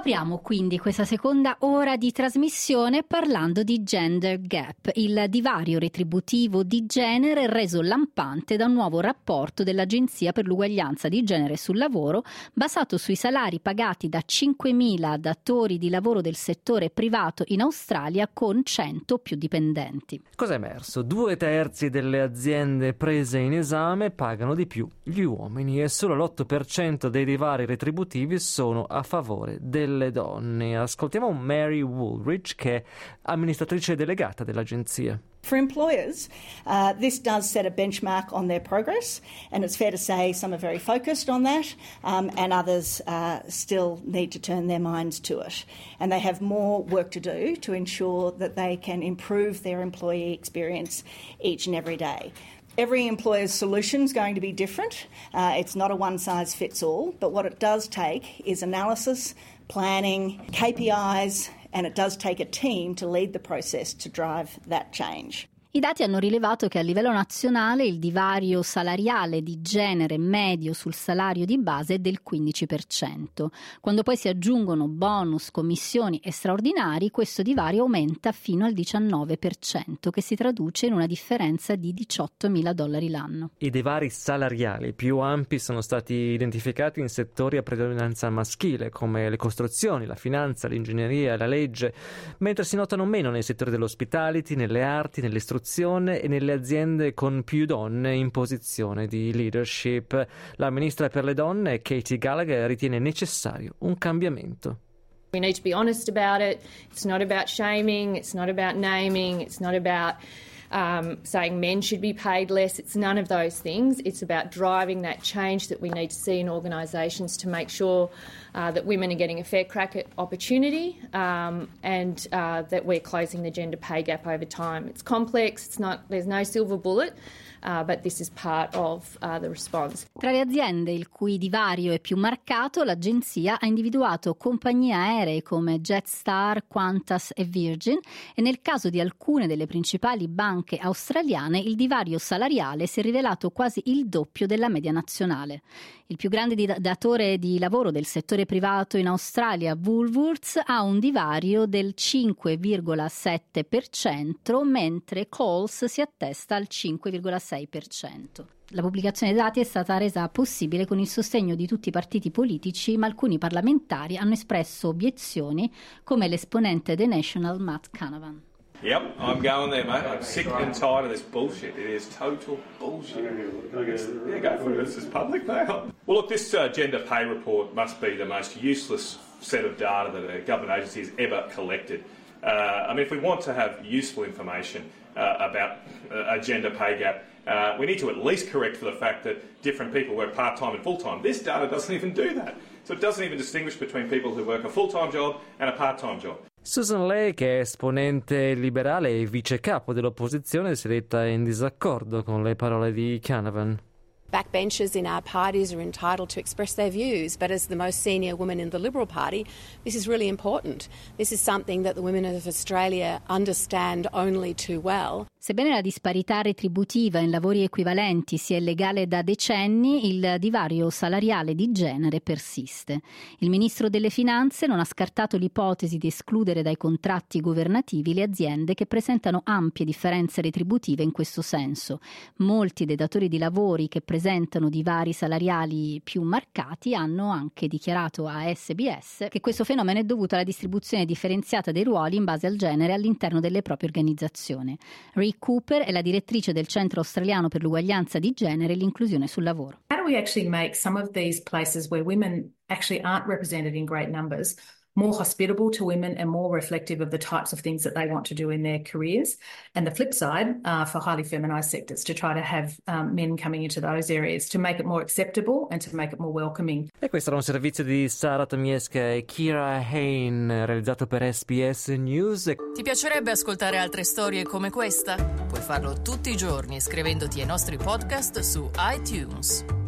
Apriamo quindi questa seconda ora di trasmissione parlando di gender gap, il divario retributivo di genere reso lampante da un nuovo rapporto dell'Agenzia per l'uguaglianza di genere sul lavoro basato sui salari pagati da 5.000 datori di lavoro del settore privato in Australia con 100 più dipendenti. Cosa è emerso? Due terzi delle aziende prese in esame pagano di più gli uomini e solo l'8% dei divari retributivi sono a favore del delle donne. Ascoltiamo Mary che è amministratrice delegata dell'agenzia. For employers, uh, this does set a benchmark on their progress, and it's fair to say some are very focused on that, um, and others uh, still need to turn their minds to it. And they have more work to do to ensure that they can improve their employee experience each and every day. Every employer's solution is going to be different. Uh, it's not a one size fits all, but what it does take is analysis, planning, KPIs, and it does take a team to lead the process to drive that change. I dati hanno rilevato che a livello nazionale il divario salariale di genere medio sul salario di base è del 15%. Quando poi si aggiungono bonus, commissioni e straordinari, questo divario aumenta fino al 19%, che si traduce in una differenza di 18.000 dollari l'anno. I divari salariali più ampi sono stati identificati in settori a predominanza maschile, come le costruzioni, la finanza, l'ingegneria la legge, mentre si notano meno nei settori dell'hospitality, nelle arti, nelle strutture istruzione e nelle aziende con più donne in posizione di leadership. La ministra per le donne, Katie Gallagher, ritiene necessario un cambiamento. We need to be honest about it. It's not about shaming, it's not about naming, it's not about um, saying men should be paid less. It's none of those things. It's about driving that change that we need to see in organisations to make sure uh, that women are getting a fair crack at opportunity um, and uh, that we're closing the gender pay gap over time. It's complex. It's not. There's no silver bullet. Uh, but this is part of uh, the response. Tra le aziende il cui divario è più marcato, l'agenzia ha individuato compagnie aeree come Jetstar, Qantas e Virgin e nel caso di alcune delle principali banche australiane il divario salariale si è rivelato quasi il doppio della media nazionale. Il più grande datore di lavoro del settore privato in Australia, Woolworths, ha un divario del 5,7%, mentre Coles si attesta al 5,6%. 6%. La pubblicazione dei dati è stata resa possibile con il sostegno di tutti i partiti politici, ma alcuni parlamentari hanno espresso obiezioni, come l'esponente The National Matt Canavan. Yep, I'm going there, mate. I'm sick and tired of this bullshit. It is total bullshit. Yeah, go for it. This is public now. Well, look, this uh, gender pay report must be the most useless set of data that a government agency has ever collected. Uh, I mean, if we want to have useful information uh, about a gender pay gap, uh, we need to at least correct for the fact that different people work part time and full time. This data doesn't even do that. So it doesn't even distinguish between people who work a full time job and a part time job. Susan Lay, che è esponente liberale e vice capo dell'opposizione, si è detta in disaccordo con le parole di Canavan. Backbenchers in our parties are entitled to express their views, but as the most senior woman in the Liberal Party, this is really important. This is something that the women of Australia understand only too well. Sebbene la disparità retributiva in lavori equivalenti sia illegale da decenni, il divario salariale di genere persiste. Il ministro delle Finanze non ha scartato l'ipotesi di escludere dai contratti governativi le aziende che presentano ampie differenze retributive in questo senso. Molti dei datori di lavori che presentano divari salariali più marcati hanno anche dichiarato a SBS che questo fenomeno è dovuto alla distribuzione differenziata dei ruoli in base al genere all'interno delle proprie organizzazioni. Ray Cooper è la direttrice del Centro Australiano per l'Uguaglianza di Genere e l'Inclusione sul Lavoro. How do we actually make some of these places where women actually aren't represented in great numbers more hospitable to women and more reflective of the types of things that they want to do in their careers. And the flip side uh, for highly feminized sectors to try to have um, men coming into those areas to make it more acceptable and to make it more welcoming. E questo era un servizio di Sara Tomiesca e Kira Hain realizzato per SBS News. Ti piacerebbe ascoltare altre storie come questa? Puoi farlo tutti i giorni iscrivendoti ai nostri podcast su iTunes.